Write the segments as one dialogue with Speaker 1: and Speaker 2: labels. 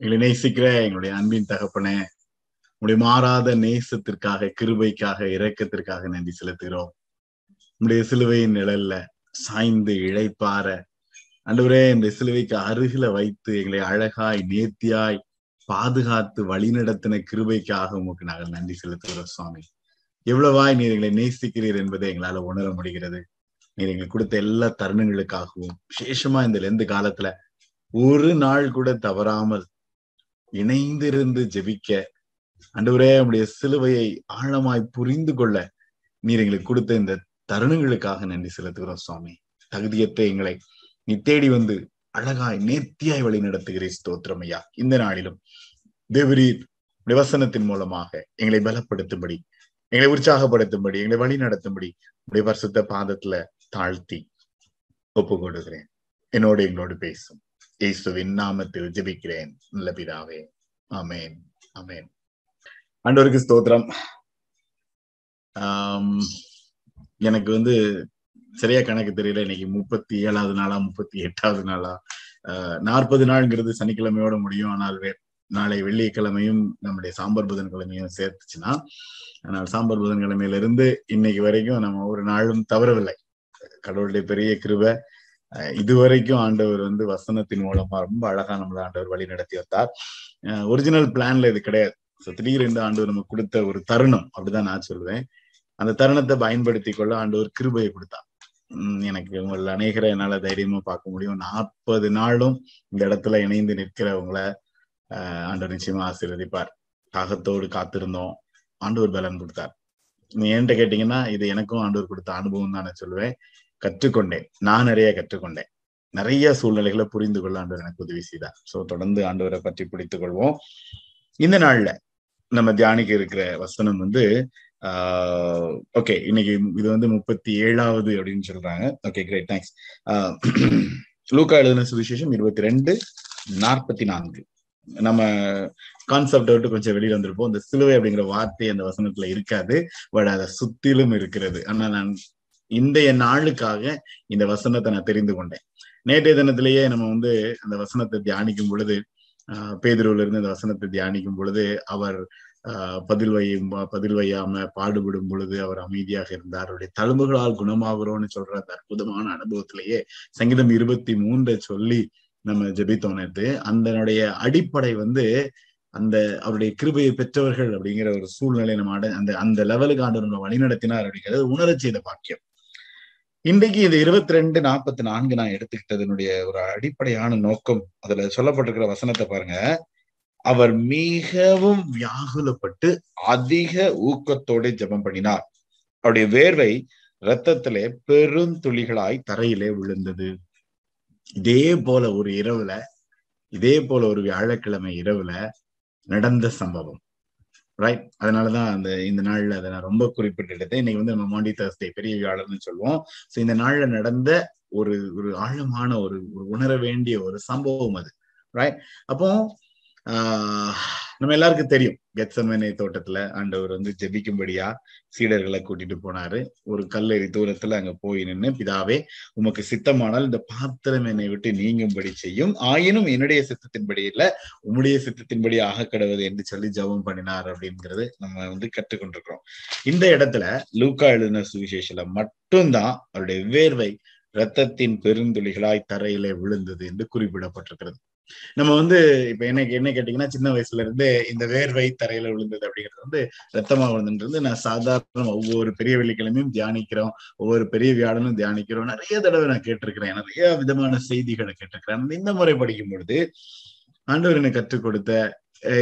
Speaker 1: எங்களை நேசிக்கிற எங்களுடைய அன்பின் தகப்பனே உங்களுடைய மாறாத நேசத்திற்காக கிருபைக்காக இரக்கத்திற்காக நன்றி செலுத்துகிறோம். உங்களுடைய சிலுவையின் நிழல்ல சாய்ந்து இழைப்பார. அன்றுவரே இந்த சிலுவைக்கு அருகில வைத்து எங்களை அழகாய் நேர்த்தியாய் பாதுகாத்து வழிநடத்தின கிருபைக்காக உங்களுக்கு நாங்கள் நன்றி செலுத்துகிறோம் சுவாமி. எவ்வளவாய் நீர் எங்களை நேசிக்கிறீர் என்பதை எங்களால உணர முடிகிறது. நீர் எங்களுக்கு கொடுத்த எல்லா தருணங்களுக்காகவும் விசேஷமா இந்த லெந்து காலத்துல ஒரு நாள் கூட தவறாமல் இணைந்திருந்து ஜெபிக்க அன்றுவரே உடைய சிலுவையை ஆழமாய் புரிந்து கொள்ள நீர் எங்களுக்கு கொடுத்த இந்த தருணங்களுக்காக நன்றி செலுத்துகிறோம் சுவாமி. தகுதியற்ற எங்களை நீ தேடி வந்து அழகாய் நேர்த்தியாய் வழி நடத்துகிறே ஸ்தோத்திரம் ஐயா. இந்த நாளிலும் தேவரீர் வசனத்தின் மூலமாக எங்களை பலப்படுத்தும்படி எங்களை உற்சாகப்படுத்தும்படி எங்களை வழி நடத்தும்படி உடைய வருஷத்த பாதத்துல தாழ்த்தி ஒப்பு கொடுக்கிறேன் என்னோடு எங்களோடு பேசும். இயேசுவின் நாமத்தில் ஜெபிக்கிறேன். நல்ல பிதாவே. அமேன் அமேன் அண்டோருக்கு ஸ்தோத்திரம். ஆஹ் எனக்கு வந்து சரியா கணக்கு தெரியல. இன்னைக்கு முப்பத்தி ஏழாவது நாளா முப்பத்தி எட்டாவது நாளா நாற்பது நாள்ங்கிறது சனிக்கிழமையோட முடியும். ஆனால் நாளை வெள்ளிக்கிழமையும் நம்முடைய சாம்பார் புதன்கிழமையும் சேர்த்துச்சுன்னா ஆனால் சாம்பார் புதன்கிழமையில இருந்து இன்னைக்கு வரைக்கும் நம்ம ஒரு நாளும் தவறவில்லை. கடவுளுடைய பெரிய கிருபை இதுவரைக்கும் ஆண்டவர் வந்து வசனத்தின் மூலமா ரொம்ப அழகா நம்மள ஆண்டவர் வழி நடத்தி வந்தார். ஒரிஜினல் பிளான்ல இது கிடையாது. ஸோ திடீரென்று ஆண்டவர் நமக்கு கொடுத்த ஒரு தருணம் அப்படிதான் நான் சொல்லுவேன் அந்த தருணத்தை பயன்படுத்தி கொள்ள ஆண்டவர் கிருபையை கொடுத்தார். எனக்கு உங்கள் அநேகரை என்னால தைரியமா பார்க்க முடியும். நாற்பது நாளும் இந்த இடத்துல இணைந்து நிற்கிறவங்கள ஆண்டவர் நிச்சயமா ஆசீர்வதிப்பார். தாகத்தோடு காத்திருந்தோம். ஆண்டவர் பலன் கொடுத்தார். நீ என்கிட்ட கேட்டீங்கன்னா இது எனக்கும் ஆண்டவர் கொடுத்த அனுபவம் தான் நான் சொல்லுவேன் கற்றுக்கொண்டேன். நான் நிறைய கற்றுக்கொண்டேன். நிறைய சூழ்நிலைகளை புரிந்து கொள்ள ஆண்டவர் எனக்கு உதவி செய்தார். சோ தொடர்ந்து ஆண்டவரை பற்றி பிடித்துக் கொள்வோம் இந்த நாள்ல நம்ம தியானிக்க இருக்கிற வசனம் வந்து ஆஹ் ஓகே இன்னைக்கு இது வந்து முப்பத்தி ஏழாவது அப்படின்னு சொல்றாங்க. ஓகே கிரேட் தேங்க்ஸ் லூக்கா எழுதின சுவிசேஷம் இருபத்தி ரெண்டு நாற்பத்தி நான்கு நம்ம கான்செப்ட் விட்டு கொஞ்சம் வெளியில வந்திருப்போம். இந்த சிலுவை அப்படிங்கிற வார்த்தை அந்த வசனத்துல இருக்காது. பட் அதை சுத்திலும் இருக்கிறது. ஆனா நான் இன்றைய நாளுக்காக இந்த வசனத்தை நான் தெரிந்து கொண்டேன். நேற்றைய தினத்திலேயே நம்ம வந்து அந்த வசனத்தை தியானிக்கும் பொழுது ஆஹ் பேதுருவில இருந்து அந்த வசனத்தை தியானிக்கும் பொழுது அவர் ஆஹ் பதில் வையும் பதில் வையாம பாடுபடும் பொழுது அவர் அமைதியாக இருந்தார். அவருடைய தழும்புகளால் குணமாகிறோம்னு சொல்ற அந்த அற்புதமான அனுபவத்திலேயே சங்கீதம் இருபத்தி மூன்றை சொல்லி நம்ம ஜெபித்தோனது அதனுடைய அடிப்படை வந்து அந்த அவருடைய கிருபையை பெற்றவர்கள் அப்படிங்கிற ஒரு சூழ்நிலை நம்ம அந்த அந்த லெவலுக்கு ஆண்டவர் வழிநடத்தினார் அப்படிங்கிறது உணர செய்த பாக்கியம். இன்றைக்கு இந்த இருபத்தி ரெண்டு நாற்பத்தி நான்கு நான் எடுத்துக்கிட்டதனுடைய ஒரு அடிப்படையான நோக்கம் அதுல சொல்லப்பட்டிருக்கிற வசனத்தை பாருங்க. அவர் மிகவும் வியாகுலப்பட்டு அதிக ஊக்கத்தோட ஜெபம் பண்ணினார். அவருடைய வேர்வை ரத்தத்திலே பெருந்துளிகளாய் தரையிலே விழுந்தது. இதே போல ஒரு இரவுல இதே போல ஒரு வியாழக்கிழமை இரவுல நடந்த சம்பவம். ரைட் அதனாலதான் அந்த இந்த நாள்ல அதை நான் ரொம்ப குறிப்பிட்டு இன்னைக்கு வந்து நம்ம மாண்டி தர்ஸ்டே பெரிய வியாழர்னு சொல்லுவோம். ஸோ இந்த நாள்ல நடந்த ஒரு ஒரு ஆழமான ஒரு உணர வேண்டிய ஒரு சம்பவம் அது. ரைட் அப்போ ஆஹ் நம்ம எல்லாருக்கும் தெரியும். கெத்சமனை தோட்டத்துல ஆண்டவர் வந்து ஜெபிக்கும்படியா சீடர்களை கூட்டிட்டு போனாரு. ஒரு கல்லறி தூரத்துல அங்க போய் நின்று பிதாவே உமக்கு சித்தமானால் இந்த பாத்திரம் என்னை விட்டு நீங்கும்படி செய்யும். ஆயினும் என்னுடைய சித்தத்தின்படி இல்ல உம்முடைய சித்தத்தின்படி ஆக கடவுது என்று சொல்லி ஜபம் பண்ணினார் அப்படிங்கிறது நம்ம வந்து கற்றுக்கொண்டிருக்கிறோம். இந்த இடத்துல லூக்கா எழுதின சுவிசேஷல மட்டும்தான் அவருடைய வேர்வை ரத்தத்தின் பெருந்துளிகளாய் தரையிலே விழுந்தது என்று குறிப்பிடப்பட்டிருக்கிறது. நம்ம வந்து இப்ப என்ன என்ன கேட்டீங்கன்னா சின்ன வயசுல இருந்து இந்த வேர்வை தரையில விழுந்தது அப்படிங்கிறது வந்து ரத்தமா விழுந்துன்றது நான் சாதாரண ஒவ்வொரு பெரிய வெள்ளிக்கிழமையும் தியானிக்கிறோம். ஒவ்வொரு பெரிய வியாழனும் தியானிக்கிறோம். நிறைய தடவை நான் கேட்டிருக்கிறேன். நிறைய விதமான செய்திகளை கேட்டிருக்கிறேன். இந்த முறை படிக்கும் பொழுது ஆண்டவர் எனக்கு கற்றுக் கொடுத்த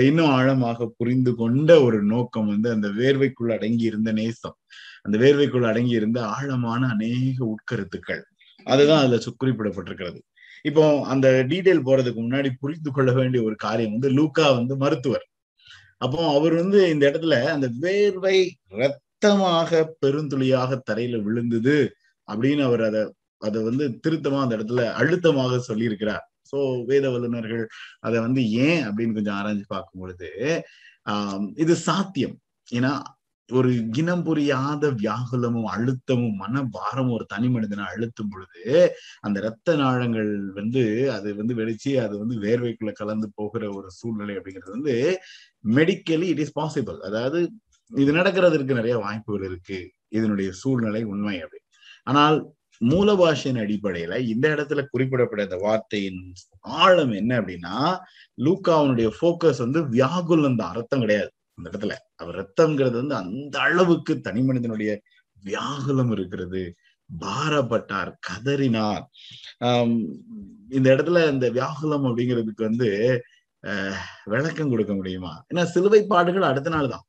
Speaker 1: இன்னும் ஆழமாக புரிந்து கொண்ட ஒரு நோக்கம் வந்து அந்த வேர்வைக்குள் அடங்கி இருந்த நேசம். அந்த வேர்வைக்குள் அடங்கி இருந்த ஆழமான அநேக உட்கருத்துக்கள். அதுதான் அதுல குறிப்பிடப்பட்டிருக்கிறது. இப்போ அந்த டீடைல் போறதுக்கு முன்னாடி புரிந்து கொள்ள வேண்டிய ஒரு காரியம் வந்து லூக்கா வந்து மருத்துவர். அப்போ அவர் வந்து இந்த இடத்துல அந்த வேர்வை ரத்தமாக பெருந்துளியாக தரையில விழுந்தது அப்படின்னு அவர் அதை அதை வந்து திருத்தமா அந்த இடத்துல அழுத்தமாக சொல்லியிருக்கிறார். சோ வேத வல்லுநர்கள் அதை வந்து ஏன் அப்படின்னு கொஞ்சம் ஆராய்ஞ்சு பார்க்கும் பொழுது ஆஹ் இது சாத்தியம். ஏன்னா ஒரு இனம் புரியாத வியாகுலமும் அழுத்தமும் மனபாரமும் ஒரு தனி மனிதனை அழுத்தும் பொழுது அந்த இரத்த நாழங்கள் வந்து அது வந்து வெடிச்சு அது வந்து வேர்வைக்குள்ள கலந்து போகிற ஒரு சூழ்நிலை அப்படிங்கிறது வந்து மெடிக்கலி இட் இஸ் பாசிபிள் அதாவது இது நடக்கிறதுக்கு நிறைய வாய்ப்புகள் இருக்கு. இதனுடைய சூழ்நிலை உண்மை அப்படி. ஆனால் மூல பாஷையின் அடிப்படையில இந்த இடத்துல குறிப்பிடப்பட இந்த வார்த்தையின் ஆழம் என்ன அப்படின்னா லூக்காவனுடைய போக்கஸ் வந்து வியாகுலம் தான் அர்த்தம் கிடையாது. அந்த இடத்துல அவர் ரத்தம்ங்கிறது வந்து அந்த அளவுக்கு தனி மனிதனுடைய வியாகுலம் இருக்கிறது. பாரப்பட்டார் கதறினார். ஆஹ் இந்த இடத்துல இந்த வியாகுலம் அப்படிங்கிறதுக்கு வந்து விளக்கம் கொடுக்க முடியுமா? ஏன்னா சிலுவை பாடுகள் அடுத்த நாள் தான்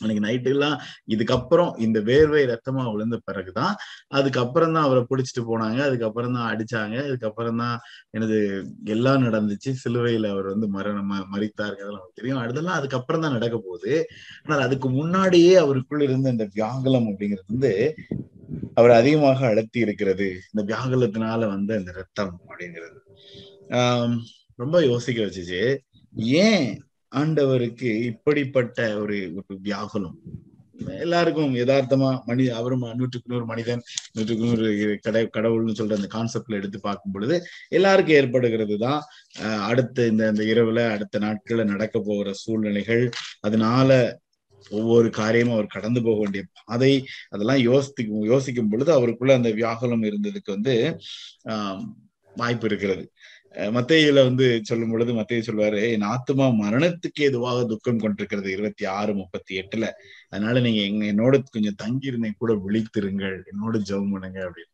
Speaker 1: அன்னைக்கு நைட்டு எல்லாம் இதுக்கப்புறம் இந்த வேர்வை ரத்தமா விழுந்த பிறகுதான் அதுக்கப்புறம் தான் அவரை பிடிச்சிட்டு போனாங்க அதுக்கப்புறம் தான் அடிச்சாங்க அதுக்கப்புறம் தான் எனது எல்லாம் நடந்துச்சு சிலுவையில அவர் வந்து மரணம் மறித்தார்கள் நமக்கு தெரியும். அடுத்தெல்லாம் அதுக்கப்புறம் தான் நடக்க போகுது. ஆனால் அதுக்கு முன்னாடியே அவருக்குள்ள இருந்த இந்த வியாகுலம் அப்படிங்கிறது வந்து அவர் அதிகமாக அழுத்தி இருக்கிறது. இந்த வியாகுலத்தினால வந்த இந்த ரத்தம் அப்படிங்கிறது. ஆஹ் ரொம்ப யோசிக்க வச்சுச்சு. ஏன் ஆண்டவருக்கு இப்படிப்பட்ட ஒரு ஒரு வியாகுலம். எல்லாருக்கும் யதார்த்தமா மனி அவரும் நூற்றுக்கு நூறு மனிதன் நூற்றுக்கு நூறு கடை கடவுள்னு சொல்ற அந்த கான்செப்ட்ல எடுத்து பார்க்கும் பொழுது எல்லாருக்கும் ஏற்படுகிறது தான். அடுத்த இந்த இந்த இரவுல அடுத்த நாட்கள்ல நடக்க போகிற சூழ்நிலைகள் அதனால ஒவ்வொரு காரியமும் அவர் கடந்து போக வேண்டிய பாதை அதெல்லாம் யோசிக்கும் யோசிக்கும் பொழுது அவருக்குள்ள அந்த வியாகுலம் இருந்ததுக்கு வந்து ஆஹ் வாய்ப்பு இருக்கிறது. மத்தையில வந்து சொல்லும் பொழுது மத்தைய சொல்லுவாரு என் ஆத்மா மரணத்துக்கு எதுவாக துக்கம் கொண்டிருக்கிறது இருபத்தி ஆறு முப்பத்தி எட்டுல அதனால நீங்க எங்க என்னோட கொஞ்சம் தங்கியிருந்தேன் கூட விழித்திருங்கள் என்னோட ஜெபம் பண்ணுங்க அப்படின்னு.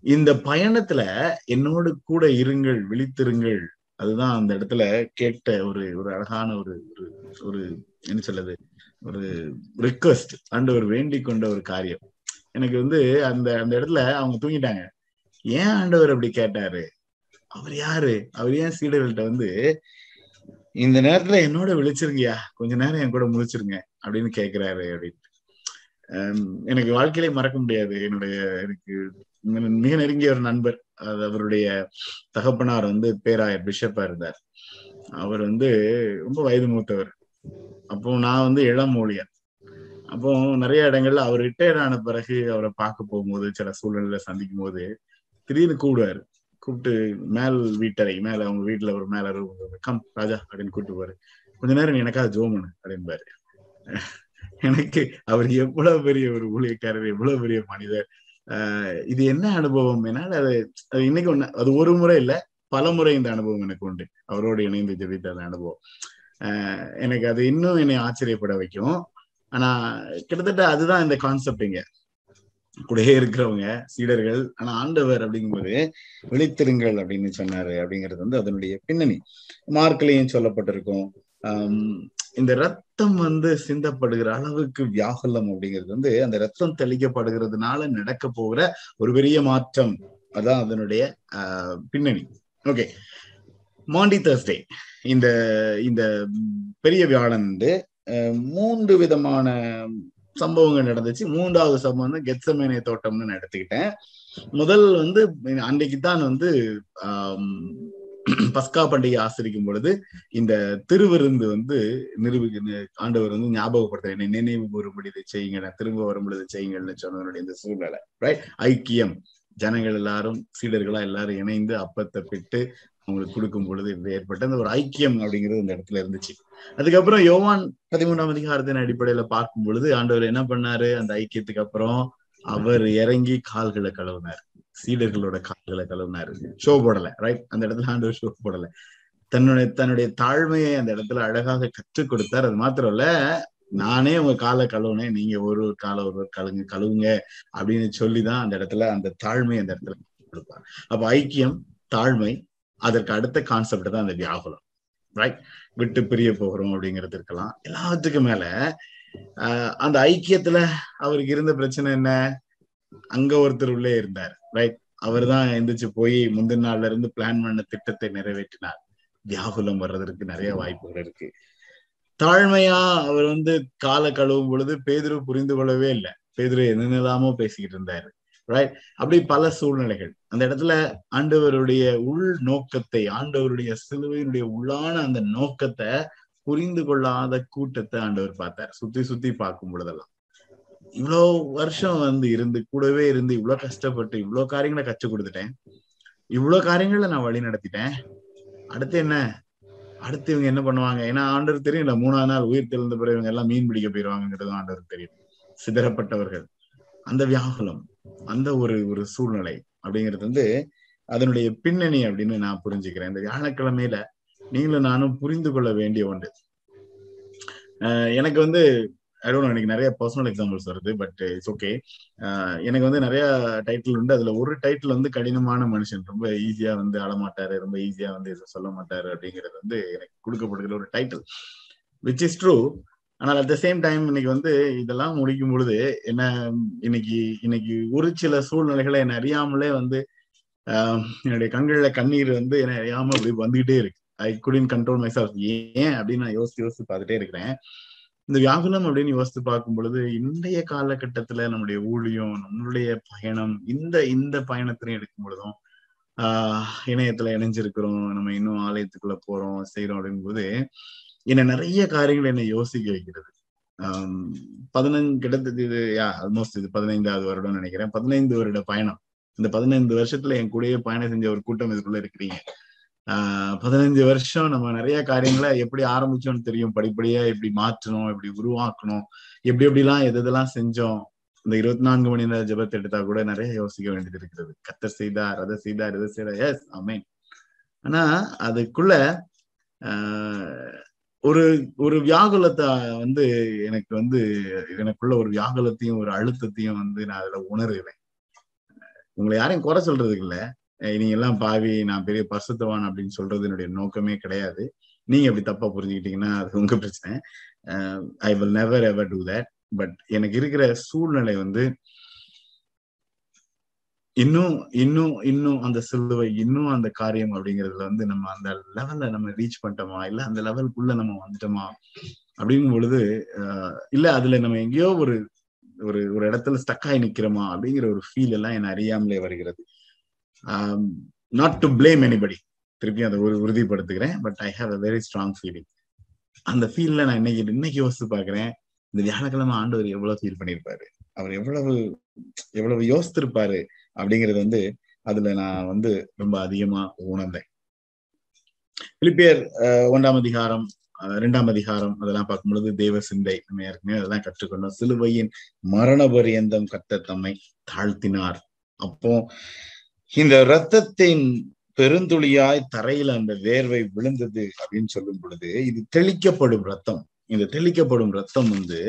Speaker 1: இந்த பயணத்துல என்னோடு கூட இருங்கள் விழித்திருங்கள். அதுதான் அந்த இடத்துல கேட்ட ஒரு ஒரு அழகான ஒரு ஒரு ஒரு என்ன சொல்லுது ஒரு ரிக்வஸ்ட் அண்ட் ஒரு வேண்டிக் கொண்ட ஒரு காரியம். எனக்கு வந்து அந்த அந்த இடத்துல அவங்க தூங்கிட்டாங்க. ஏன் ஆண்டவர் அப்படி கேட்டாரு? அவர் யாரு? அவர் ஏன் சீடர்கள்ட்ட வந்து இந்த நேரத்துல என்னோட விழிச்சிருங்கயா கொஞ்ச நேரம் என் கூட முழிச்சிருங்க அப்படின்னு கேக்குறாரு அப்படின்னு. எனக்கு வாழ்க்கையிலே மறக்க முடியாது. என்னுடைய எனக்கு மிக நெருங்கிய ஒரு நண்பர். அது அவருடைய தகப்பனார் வந்து பேராயர் பிஷப்பா இருந்தார். அவர் வந்து ரொம்ப வயது மூத்தவர். அப்போ நான் வந்து இளம் ஊழியர். அப்போ நிறைய இடங்கள்ல அவர் ரிட்டையர் ஆன பிறகு அவரை பார்க்க போகும்போது சில சூழ்நிலை சந்திக்கும் போது திடீர்னு கூடுவாரு. கூப்பிட்டு மேல் வீட்டறை மேல அவங்க வீட்டுல ஒரு மேல கம் ராஜா அப்படின்னு கூப்பிட்டு போறாரு. கொஞ்ச நேரம் எனக்காக ஜோமனு அப்படின்பாரு எனக்கு அவர் எவ்வளவு பெரிய ஒரு ஊழியக்காரர் எவ்வளவு பெரிய மனிதர். ஆஹ் இது என்ன அனுபவம்? என்னால் அது அது இன்னைக்கு ஒண்ணு அது ஒரு முறை இல்ல பல முறை இந்த அனுபவம் எனக்கு உண்டு. அவரோடு இணைந்து ஜெபித்த அந்த அனுபவம். ஆஹ் எனக்கு அது இன்னும் என்னை ஆச்சரியப்பட வைக்கும். ஆனா கிட்டத்தட்ட அதுதான் இந்த கான்செப்ட் இங்க. கூடயே இருக்கிறவங்க சீடர்கள் ஆனா ஆண்டவர் அப்படிங்கும்போது விழித்திருங்கள் அப்படின்னு சொன்னாரு அப்படிங்கிறது வந்து அதனுடைய பின்னணி. மார்க்லையும் சொல்லப்பட்டிருக்கும். ஆஹ் இந்த ரத்தம் வந்து சிந்தப்படுகிற அளவுக்கு வியாகுலம் அப்படிங்கிறது வந்து அந்த ரத்தம் தெளிக்கப்படுகிறதுனால நடக்க போகிற ஒரு பெரிய மாற்றம். அதான் அதனுடைய ஆஹ் பின்னணி. ஓகே. மாண்டி தர்ஸ்டே இந்த இந்த பெரிய வியாழன் வந்து மூன்று விதமான சம்பவங்கள் நடந்துச்சு. மூன்றாவது சம்பவம் வந்து கெத்சமேனே தோட்டம்னு நான் எடுத்துக்கிட்டேன். முதல் வந்து அன்றைக்கு தான் வந்து பஸ்கா பண்டிகை ஆசிரிக்கும் பொழுது இந்த திருவிருந்து வந்து நிரூபி ஆண்டவர் வந்து ஞாபகப்படுத்த என்னை நினைவு கூறும்படி இதை செய்யுங்க திரும்ப வரும் பொழுது செய்யுங்கள்னு சொன்னதனுடைய இந்த சூழ்நிலை. ரைட் ஐக்கியம். ஜனங்கள் எல்லாரும் சீடர்களா எல்லாரும் இணைந்து அப்பத்தை பிட்டு அவங்களுக்கு கொடுக்கும் பொழுது ஏற்பட்ட அந்த ஒரு ஐக்கியம் அப்படிங்கிறது இந்த இடத்துல இருந்துச்சு. அதுக்கப்புறம் யோவான் பதிமூன்றாம் அதிகாரத்தின் அடிப்படையில பார்க்கும் பொழுது ஆண்டவர் என்ன பண்ணாரு? அந்த ஐக்கியத்துக்கு அப்புறம் அவர் இறங்கி கால்களை கழுவினார். சீடர்களோட கால்களை கழுவினாரு. ஷோ போடல ரைட் அந்த இடத்துல ஆண்டவர் ஷோ போடல. தன்னுடைய தன்னுடைய தாழ்மையை அந்த இடத்துல அழகாக கற்றுக் கொடுத்தார். அது மாத்திரம் இல்ல நானே உங்க காலை கழுவுனேன் நீங்க ஒரு ஒரு காலை ஒரு கழுவுங்க கழுவுங்க அப்படின்னு சொல்லிதான் அந்த இடத்துல அந்த தாழ்மை அந்த இடத்துல கொடுப்பார். அப்ப ஐக்கியம் தாழ்மை அதற்கு அடுத்த கான்செப்ட் தான் அந்த வியாகுலம். ரைட் விட்டு பிரிய போகிறோம் அப்படிங்கிறது இருக்கலாம். எல்லாத்துக்கும் மேல ஆஹ் அந்த ஐக்கியத்துல அவருக்கு இருந்த பிரச்சனை என்ன? அங்க ஒருத்தர் உள்ளே இருந்தார். ரைட் அவர் தான் எந்திரிச்சு போய் முந்தின நாள்ல இருந்து பிளான் பண்ண திட்டத்தை நிறைவேற்றினார். வியாகுலம் வர்றதற்கு நிறைய வாய்ப்புகள் இருக்கு. தாழ்மையா அவர் வந்து காலை கழுவும் பொழுது பேதுரு புரிந்து கொள்ளவே இல்லை. பேதுரு என்னென்னலாமோ பேசிக்கிட்டு இருந்தாரு. ரைட் அப்படி பல சூழ்நிலைகள். அந்த இடத்துல ஆண்டவருடைய உள் நோக்கத்தை ஆண்டவருடைய சிலுவையினுடைய உள்ளான அந்த நோக்கத்தை புரிந்து கொள்ளாத கூட்டத்தை ஆண்டவர் பார்த்தார். சுத்தி சுத்தி பார்க்கும் பொழுதெல்லாம். இவ்வளோ வருஷம் வந்து இருந்து கூடவே இருந்து இவ்வளவு கஷ்டப்பட்டு இவ்வளவு காரியங்களை கற்றுக் கொடுத்துட்டேன். இவ்வளவு காரியங்களை நான் வழி நடத்திட்டேன். அடுத்து என்ன? அடுத்து இவங்க என்ன பண்ணுவாங்க? ஏன்னா ஆண்டவர் தெரியும் இல்லை மூணாவது நாள் உயிர் தெளிந்த பிறகு இவங்க எல்லாம் மீன் பிடிக்க போயிடுவாங்கிறதும் ஆண்டவர் தெரியும். சிதறப்பட்டவர்கள். அந்த வியாகுலம். அந்த ஒரு ஒரு சூழ்நிலை அப்படிங்கிறது வந்து அதனுடைய பின்னணி அப்படின்னு நான் புரிஞ்சுக்கிறேன். இந்த வியாழக்கிழமையில நீங்களும் நானும் புரிந்து கொள்ள வேண்டிய ஒன்று. எனக்கு வந்து ஐடோன் எனக்கு நிறைய பர்சனல் எக்ஸாம்பிள்ஸ் வருது பட் இட்ஸ் ஓகே எனக்கு வந்து நிறைய டைட்டில் உண்டு. அதுல ஒரு டைட்டில் வந்து கடினமான மனுஷன் ரொம்ப ஈஸியா வந்து அழமாட்டாரு ரொம்ப ஈஸியா வந்து சொல்ல மாட்டாரு அப்படிங்கிறது வந்து எனக்கு கொடுக்கப்படுகிற ஒரு டைட்டில் விச் இஸ் ட்ரூ ஆனால் அட் த சேம் டைம் இன்னைக்கு வந்து இதெல்லாம் முடிக்கும் பொழுது என்ன இன்னைக்கு இன்னைக்கு ஒரு சில சூழ்நிலைகளை என்ன அறியாமலே வந்து என்னுடைய கண்கள்ல கண்ணீர் வந்து என்ன அறியாம அப்படி வந்துகிட்டே இருக்கு. ஐ குடின் கண்ட்ரோல் மைசெல்ஃப் ஏன் அப்படின்னு நான் யோசிச்சு யோசிச்சு பார்த்துட்டே இருக்கிறேன். இந்த வியாகுலம் அப்படின்னு யோசித்து பார்க்கும் பொழுது இன்றைய காலகட்டத்துல நம்முடைய ஊழியம் நம்மளுடைய பயணம் இந்த இந்த பயணத்திலையும் எடுக்கும் பொழுதும் ஆஹ் இணையத்துல இணைஞ்சிருக்கிறோம். நம்ம இன்னும் ஆலயத்துக்குள்ள போறோம் செய்யறோம் அப்படிங்கும்போது என்ன நிறைய காரியங்கள் என்னை யோசிக்க வைக்கிறது. ஆஹ் பதினஞ்சு கிட்டத்தட்ட இது யா ஆல்மோஸ்ட் இது பதினைந்தாவது வருடம் நினைக்கிறேன். பதினைந்து வருட பயணம். இந்த பதினைந்து வருஷத்துல என் கூடயே பயணம் செஞ்ச ஒரு கூட்டம் இதுக்குள்ள இருக்கிறீங்க. ஆஹ் பதினஞ்சு வருஷம் நம்ம நிறைய காரியங்களை எப்படி ஆரம்பிச்சோம்னு தெரியும். படிப்படியா எப்படி மாற்றணும் எப்படி உருவாக்கணும் எப்படி எப்படிலாம் எது எதெல்லாம் செஞ்சோம். இந்த இருபத்தி நான்கு மணி நேரம் ஜபத்தை எடுத்தா கூட நிறைய யோசிக்க வேண்டியது இருக்கிறது. கத்தர் செய்தார் அதை செய்தார் இதை செய்தார். எஸ் அமேன் ஆனா அதுக்குள்ள ஆஹ் ஒரு ஒரு வியாகுலத்தை வந்து எனக்கு வந்து எனக்குள்ள ஒரு வியாகுலத்தையும் ஒரு அழுத்தத்தையும் வந்து நான் அதுல உணர்கிறேன். உங்களை யாரையும் குறை சொல்றதுக்கு இல்ல. நீங்க எல்லாம் பாவி நான் பெரிய பசுத்தவான் அப்படின்னு சொல்றது என்னுடைய நோக்கமே கிடையாது. நீங்க அப்படி தப்பா புரிஞ்சுக்கிட்டீங்கன்னா அது உங்க பிரச்சனை. I will never ever do that but எனக்கு இருக்கிற சூழ்நிலை வந்து இன்னும் இன்னும் இன்னும் அந்த சிலுவை இன்னும் அந்த காரியம் அப்படிங்கிறதுல வந்து நம்ம அந்த லெவல்ல நம்ம ரீச் பண்ணிட்டோமா? இல்ல அந்த லெவலுக்குள்ள நம்ம வந்துட்டோமா? அப்படிங்கும் பொழுது இல்ல அதுல நம்ம எங்கேயோ ஒரு ஒரு ஒரு இடத்துல ஸ்டக்காய் நிக்கிறோமா? அப்படிங்கிற ஒரு ஃபீல் எல்லாம் என்ன அறியாமலே வருகிறது. நாட் டு பிளேம் எனிபடி திருப்பி அதை ஒரு உறுதிப்படுத்துகிறேன். But I have a very strong feeling அந்த ஃபீல்ல நான் இன்னைக்கு இன்னைக்கு யோசிச்சு பாக்குறேன் இந்த வியாழக்கிழமை ஆண்டவர் எவ்வளவு ஃபீல் பண்ணியிருப்பாரு? அவர் எவ்வளவு எவ்வளவு யோசித்திருப்பாரு? அப்படிங்கிறது வந்து அதுல நான் வந்து ரொம்ப அதிகமா உணர்ந்தேன். பிலிப்பியர் ஒன்றாம் அதிகாரம் இரண்டாம் அதிகாரம் அதெல்லாம் பார்க்கும் பொழுது தேவ சிந்தை நம்ம ஏற்கனவே அதெல்லாம் கற்றுக்கொண்டோம். சிலுவையின் மரண பரியந்தம் கத்த தம்மை தாழ்த்தினார். அப்போ இந்த ரத்தத்தின் பெருந்துளியாய் தரையில அந்த வேர்வை விழுந்தது அப்படின்னு சொல்லும் பொழுது இது தெளிக்கப்படும் ரத்தம் இந்த தெளிக்கப்படும் ரத்தம் வந்து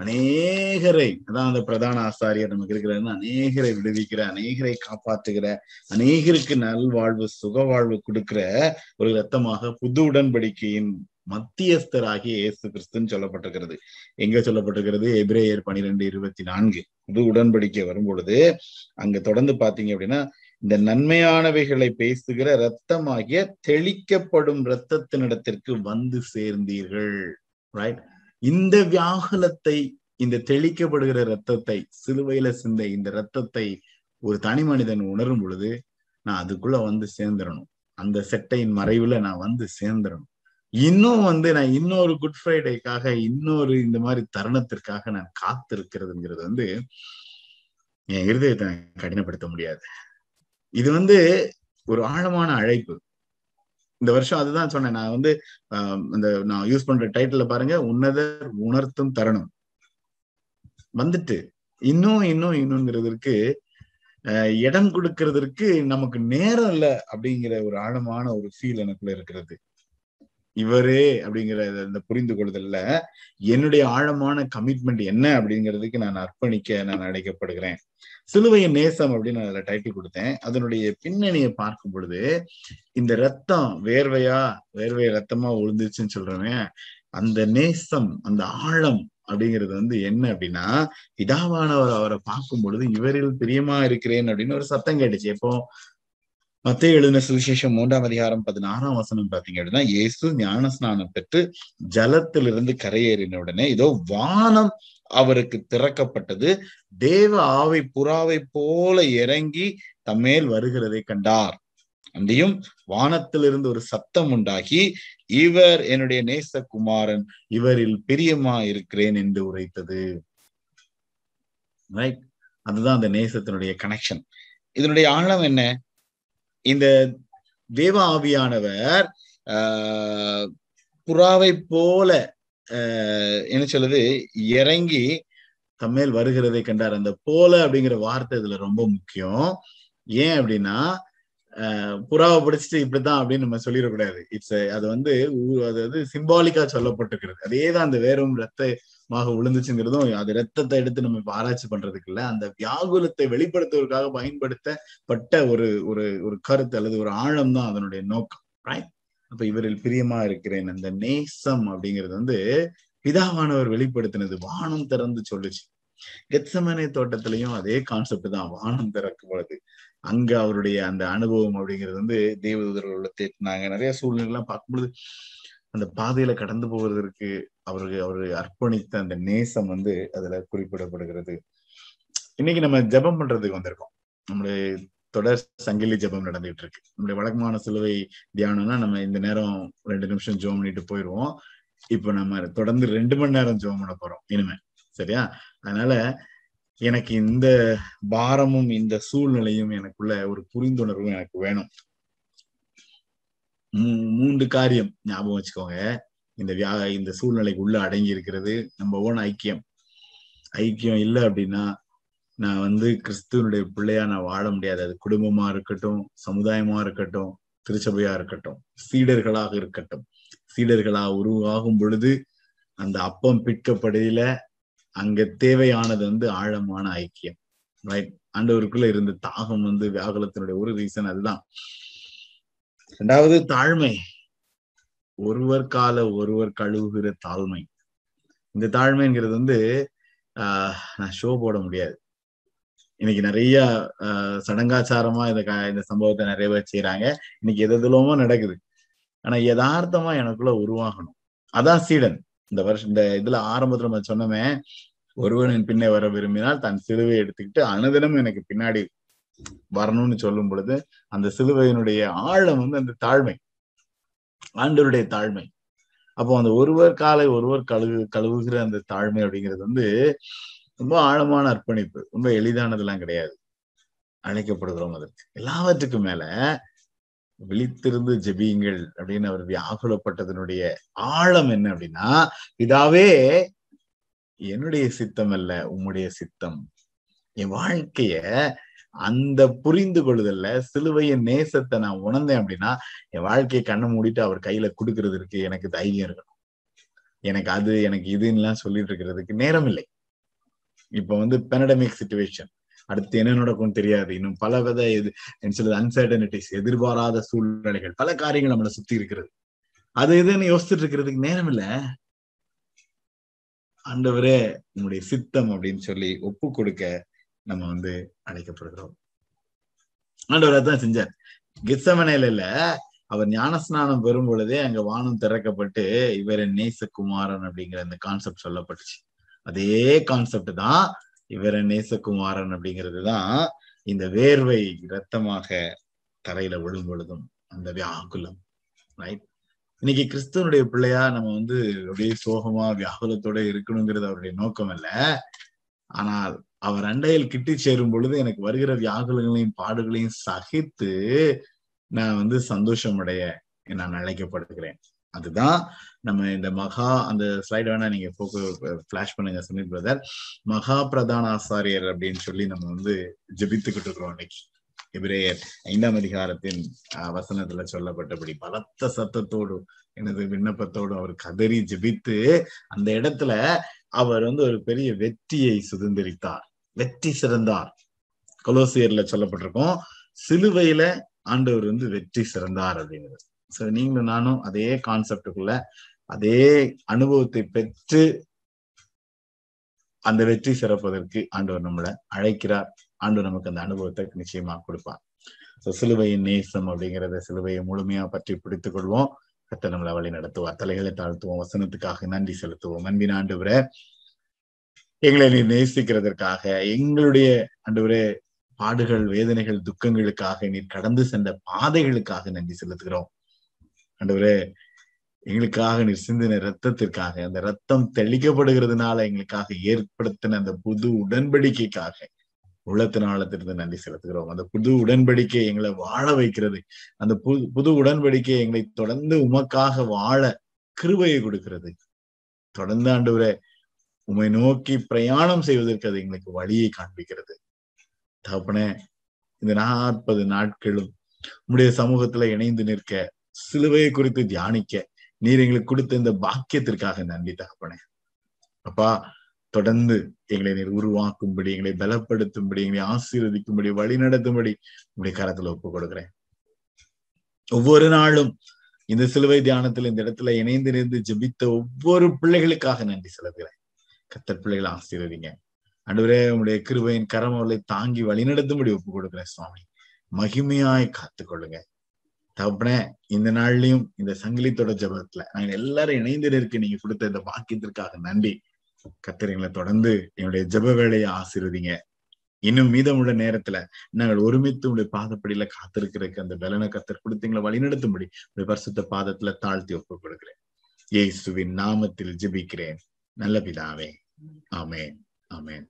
Speaker 1: அநேகரை அதான் அந்த பிரதான ஆசாரியர் நமக்கு இருக்கிறாருன்னு அநேகரை விடுவிக்கிற அநேகரை காப்பாற்றுகிற அநேகருக்கு நல்வாழ்வு சுகவாழ்வு கொடுக்கிற ஒரு ரத்தமாக புது உடன்படிக்கையின் மத்தியஸ்தராகிய இயேசு கிறிஸ்துன்னு சொல்லப்பட்டிருக்கிறது. எங்க சொல்லப்பட்டிருக்கிறது? எபிரேயர் பனிரெண்டு இருபத்தி நான்கு. புது உடன்படிக்கை வரும் பொழுது அங்க தொடர்ந்து பாத்தீங்க அப்படின்னா இந்த நன்மையானவைகளை பேசுகிற ரத்தமாகிய தெளிக்கப்படும் இரத்தத்தினிடத்திற்கு வந்து சேர்ந்தீர்கள். ரைட் இந்த வியாகுலத்தை இந்த தெளிக்கப்படுகிற ரத்தத்தை சிலுவையில சிந்த இந்த ரத்தத்தை ஒரு தனி மனிதன் உணரும் பொழுது நான் அதுக்குள்ள வந்து சேர்ந்துடணும் அந்த செட்டையின் மறைவுல நான் வந்து சேர்ந்துடணும் இன்னும் வந்து நான் இன்னொரு குட் ஃப்ரைடேக்காக இன்னொரு இந்த மாதிரி தருணத்திற்காக நான் காத்திருக்கிறதுங்கிறது வந்து என் இருதயத்தை கடினப்படுத்த முடியாது. இது வந்து ஒரு ஆழமான அழைப்பு. இந்த வருஷம் அதுதான் சொன்னேன். நான் வந்து இந்த நான் யூஸ் பண்ற டைட்டில் பாருங்க உன்னதர் உணர்த்தும் தருணம். வந்துட்டு இன்னும் இன்னும் இன்னுங்கிறதுக்கு இடம் கொடுக்கறதற்கு நமக்கு நேரம் இல்லை அப்படிங்கிற ஒரு ஆழமான ஒரு ஃபீல் எனக்குள்ள இருக்கிறது. இவரே அப்படிங்கிற இந்த புரிந்து கொள்ளுதல்ல என்னுடைய ஆழமான கமிட்மெண்ட் என்ன அப்படிங்கிறதுக்கு நான் அர்ப்பணிக்க நான் அழைக்கப்படுகிறேன். சிலுவையின் நேசம் அப்படின்னு நான் அதுல டைட்டில் கொடுத்தேன். அதனுடைய பின்னணியை பார்க்கும் பொழுது இந்த ரத்தம் வேர்வையா வேர்வை ரத்தமா உழுந்துச்சுன்னு சொல்றேன் அந்த நேசம் அந்த ஆழம் அப்படிங்கிறது வந்து என்ன அப்படின்னா பிதாவானவர் அவரை பார்க்கும் பொழுது இவரில் பிரியமா இருக்கிறேன் அப்படின்னு ஒரு சத்தம் கேட்டுச்சு. எப்போ? மத்திய எழுதின சுவிசேஷம் மூன்றாம் அதிகாரம் பதினாறாம் வசனம் பாத்தீங்க அப்படின்னா இயேசு ஞான ஸ்நானம் பெற்று ஜலத்திலிருந்து கரையேறின உடனே இதோ வானம் அவருக்கு திறக்கப்பட்டது. தேவ ஆவை புறாவை போல இறங்கி தம்மேல் வருகிறதை கண்டார். அன்றியும் வானத்திலிருந்து ஒரு சத்தம் உண்டாகி இவர் என்னுடைய நேசகுமாரன் இவரில் பிரியமா இருக்கிறேன் என்று உரைத்தது. ரைட் அதுதான் அந்த நேசத்தினுடைய கனெக்ஷன் இதனுடைய ஆழம் என்ன? இந்த தேவ ஆவியானவர் ஆஹ் புறாவை போல என்ன சொல்லுது? இறங்கி தம்மேல் வருகிறதை கண்டார். அந்த போல அப்படிங்கிற வார்த்தை இதுல ரொம்ப முக்கியம். ஏன் அப்படின்னா புறாவை படிச்சுட்டு இப்படிதான் அப்படின்னு நம்ம சொல்லிடக்கூடாது. இட்ஸ் அது வந்து அது வந்து சிம்பாலிக்கா சொல்லப்பட்டிருக்கிறது. அதே தான் அந்த வேறும் ரத்தமாக விழுந்துச்சுங்கிறதும் அது ரத்தத்தை எடுத்து நம்ம ஆராய்ச்சி பண்றதுக்கு இல்ல. அந்த வியாகுலத்தை வெளிப்படுத்துவதற்காக பயன்படுத்தப்பட்ட ஒரு ஒரு ஒரு கருத்து அல்லது ஒரு ஆழம் தான் அதனுடைய நோக்கம். ரைட் அப்ப இவரில் பிரியமா இருக்கிறேன். அந்த நேசம் அப்படிங்கிறது வந்து பிதாவானவர் வெளிப்படுத்தினது. வானம் திறந்து சொல்லுச்சு. கெத்சமனை தோட்டத்திலையும் அதே கான்செப்ட் தான். வானம் திறக்கும் பொழுது அங்க அவருடைய அந்த அனுபவம் அப்படிங்கிறது வந்து தேவதூதர்கள் தேட்டினாங்க நிறைய சூழ்நிலைலாம் பார்க்கும்பொழுது அந்த பாதையில கடந்து போவதற்கு அவருக்கு அவரு அர்ப்பணித்த அந்த நேசம் வந்து அதுல குறிப்பிடப்படுகிறது. இன்னைக்கு நம்ம ஜபம் பண்றதுக்கு வந்திருக்கோம். நம்மளுடைய தொடர் சங்கிலி ஜபம் நடந்துகிட்டு இருக்கு நம்முடைய வழக்கமான சிலுவை தியானம்னா நம்ம இந்த நேரம் ரெண்டு நிமிஷம் ஜோம் பண்ணிட்டு போயிடுவோம் இப்ப நம்ம தொடர்ந்து ரெண்டு மணி நேரம் ஜோம் பண்ண போறோம் இனிமே. சரியா? அதனால எனக்கு இந்த பாரமும் இந்த சூழ்நிலையும் எனக்குள்ள ஒரு புரிந்துணர்வும் எனக்கு வேணும். மூன்று காரியம் ஞாபகம் வச்சுக்கோங்க. இந்த வியா இந்த சூழ்நிலைக்கு உள்ள அடங்கி இருக்கிறது. நம்ம ஓன் ஐக்கியம். ஐக்கியம் இல்லை அப்படின்னா நான் வந்து கிறிஸ்துவனுடைய பிள்ளையா நான் வாழ முடியாது. அது குடும்பமா இருக்கட்டும் சமுதாயமா இருக்கட்டும் திருச்சபையா இருக்கட்டும் சீடர்களாக இருக்கட்டும். சீடர்களா உருவாகும் பொழுது அந்த அப்பம் பிற்கப்படையில அங்க தேவையானது வந்து ஆழமான ஐக்கியம். ரைட் ஆண்டவருக்குள்ள இருந்த தாகம் வந்து வியாகுலத்தினுடைய ஒரு ரீசன் அதுதான். ரெண்டாவது தாழ்மை. ஒருவர் கால ஒருவர் கழுவுகிற தாழ்மை. இந்த தாழ்மைங்கிறது வந்து ஆஹ் நான் ஷோ போட முடியாது. இன்னைக்கு நிறைய ஆஹ் சடங்காச்சாரமா இந்த இந்த சம்பவத்தை நிறைய பேர் செய்யறாங்க இன்னைக்கு எது எதுலமோ நடக்குது. ஆனா யதார்த்தமா எனக்குள்ள உருவாகணும். அதான் சீடன். இந்த வருஷம் இந்த இதுல ஆரம்பத்துல நம்ம சொன்னோமே ஒருவனின் பின்னே வர விரும்பினால் தன் சிலுவை எடுத்துக்கிட்டு அனுதினம் எனக்கு பின்னாடி வரணும்னு சொல்லும் பொழுது அந்த சிலுவையினுடைய ஆழம் வந்து அந்த தாழ்மை. ஆண்டவருடைய தாழ்மை. அப்போ அந்த ஒருவர் காலை ஒருவர் கழுவு கழுவுகிற அந்த தாழ்மை அப்படிங்கிறது வந்து ரொம்ப ஆழமான அர்ப்பணிப்பு. ரொம்ப எளிதானதெல்லாம் கிடையாது. அழைக்கப்படுகிறோம் அதற்கு. எல்லாவற்றுக்கும் மேல விழித்திருந்து ஜெபியுங்கள் அப்படின்னு அவர் வியாகுலப்பட்டதனுடைய ஆழம் என்ன அப்படின்னா இதாவே என்னுடைய சித்தம் அல்ல உம்முடைய சித்தம். என் வாழ்க்கைய அந்த புரிந்து கொள்ளுதல்ல சிலுவையின் நேசத்தை நான் உணர்ந்தேன் அப்படின்னா என் வாழ்க்கையை கண்ணை மூடிட்டு அவர் கையில கொடுக்கறதுக்கு எனக்கு தைரியம் இருக்கணும். எனக்கு அது எனக்கு இதுன்னெலாம் சொல்லிட்டு இருக்கிறதுக்கு நேரம் இல்லை. இப்ப வந்து பெனடமிக் சுச்சுவேஷன் அடுத்து என்ன நடக்கும் தெரியாது. இன்னும் பல வித எது சொல்றது அன்சர்டனிட்டிஸ் எதிர்பாராத சூழ்நிலைகள் பல காரியங்கள் நம்மளை சுத்தி இருக்கிறது. அது இதுன்னு யோசிச்சுட்டு இருக்கிறதுக்கு நேரம் இல்ல. ஆண்டவரே நம்முடைய சித்தம் அப்படின்னு சொல்லி ஒப்பு கொடுக்க நம்ம வந்து அழைக்கப்படுகிறோம். ஆண்டவர் அதான் செஞ்சார். கிசமனையில இல்ல அவர் ஞானஸ்நானம் பெறும் பொழுதே அங்க வானம் திறக்கப்பட்டு இவர் நேசகுமாரன் அப்படிங்கிற அந்த கான்செப்ட் சொல்லப்பட்டுச்சு. அதே கான்செப்ட் தான் இவர நேசகுமாரன் அப்படிங்கிறது தான் இந்த வேர்வை ரத்தமாக தரையில விழும் பொழுதும் அந்த வியாகுலம் ரைட் இன்னைக்கு கிறிஸ்துவனுடைய பிள்ளையா நம்ம வந்து அப்படியே சோகமா வியாகுலத்தோட இருக்கணுங்கிறது அவருடைய நோக்கம் அல்ல ஆனால் அவர் அண்டையில் கிட்டி சேரும் பொழுது எனக்கு வருகிற வியாகுலங்களையும் பாடுகளையும் சகித்து நான் வந்து சந்தோஷம் அடைய நான் அழைக்கப்படுகிறேன். அதுதான் நம்ம இந்த மகா அந்த ஸ்லைடு வேணா நீங்க போக்கு ஃபிளாஷ் பண்ணுங்க சுனில் பிரதர் மகா பிரதான ஆசாரியர் அப்படின்னு சொல்லி நம்ம வந்து ஜெபித்துக்கிட்டு இருக்கிறோம் இன்னைக்கு எபிரேயர் ஐந்தாம் அதிகாரத்தின் வசனத்துல சொல்லப்பட்டபடி பலத்த சத்தத்தோடு எனது விண்ணப்பத்தோடும் அவர் கதறி ஜெபித்து அந்த இடத்துல அவர் வந்து ஒரு பெரிய வெற்றியை சுதந்திரித்தார். வெற்றி சிறந்தார். கொலோசியர்ல சொல்லப்பட்டிருக்கோம் சிலுவையில ஆண்டவர் வந்து வெற்றி சிறந்தார் அப்படிங்கிறது. சோ நீங்களும் நானும் அதே கான்செப்டுக்குள்ள அதே அனுபவத்தை பெற்று அந்த வெற்றி சிறப்பதற்கு ஆண்டவர் நம்மளை அழைக்கிறார். ஆண்டவர் நமக்கு அந்த அனுபவத்தை நிச்சயமா கொடுப்பார். ஸோ சிலுவையின் நேசம் அப்படிங்கிறத சிலுவையை முழுமையா பற்றி பிடித்துக் கொள்வோம். கத்த நம்மளை வழி நடத்துவார். தலைகளை தாழ்த்துவோம். வசனத்துக்காக நன்றி செலுத்துவோம். அன்பின் ஆண்டவரை எங்களை நீ நேசிக்கிறதற்காக எங்களுடைய ஆண்டவரே பாடுகள் வேதனைகள் துக்கங்களுக்காக நீர் கடந்து சென்ற பாதைகளுக்காக நன்றி செலுத்துகிறோம். ஆண்டவரே எங்களுக்காக நீர் சிந்தின ரத்தத்திற்காக அந்த ரத்தம் தெளிக்கப்படுகிறதுனால எங்களுக்காக ஏற்படுத்தின அந்த புது உடன்படிக்கைக்காக உள்ளத்தின் ஆழத்திலிருந்து நன்றி செலுத்துகிறோம். அந்த புது உடன்படிக்கை எங்களை வாழ வைக்கிறது. அந்த புது புது உடன்படிக்கை எங்களை தொடர்ந்து உமக்காக வாழ கிருபையை கொடுக்கிறது. தொடர்ந்து ஆண்டவரே உமை நோக்கி பிரயாணம் செய்வதற்கு அது எங்களுக்கு வழியை காண்பிக்கிறது. தகப்பனே இந்த நாற்பது நாட்களும் உம்முடைய சமூகத்துல இணைந்து நிற்க சிலுவையை குறித்து தியானிக்க நீர் எங்களுக்கு கொடுத்த இந்த பாக்கியத்திற்காக நன்றி தகப்பனே அப்பா தொடர்ந்து எங்களை நீர் உருவாக்கும்படி எங்களை பலப்படுத்தும்படி எங்களை ஆசீர்வதிக்கும்படி வழி நடத்தும்படி உங்களுடைய கரத்துல ஒப்பு கொடுக்கிறேன். ஒவ்வொரு நாளும் இந்த சிலுவை தியானத்துல இந்த இடத்துல இணைந்து நின்று ஜெபித்த ஒவ்வொரு பிள்ளைகளுக்காக நன்றி செலுத்துகிறேன். கத்தர் பிள்ளைகளை ஆசீர்வதிங்க. அன்றுவரே உங்களுடைய கிருபையின் கரம் அவர்களை தாங்கி வழிநடத்தும்படி ஒப்பு கொடுக்கிறேன் சுவாமி. மகிமையாய் காத்துக்கொள்ளுங்க. தகப்பனே இந்த நாள்லயும் இந்த சங்கிலித்தோட ஜபத்துல நாங்க எல்லாரும் இணைந்து இருக்கு நீங்க கொடுத்த இந்த பாக்கியத்திற்காக நன்றி. கத்திரிங்களை தொடர்ந்து என்னுடைய ஜப வேலையை ஆசீர்வதிங்க. இன்னும் மீதமுள்ள நேரத்துல நாங்கள் ஒருமித்து உடைய பாதப்படியில காத்திருக்கிறதுக்கு அந்த பலன கத்தர் கொடுத்தீங்களை? வழிநடத்தும்படி உடைய பரிசுத்த பாதத்துல தாழ்த்தி ஒப்பு கொடுக்கிறேன் இயேசுவின் நாமத்தில் ஜெபிக்கிறேன். நல்ல பிதாவே. ஆமேன். ஆமேன்.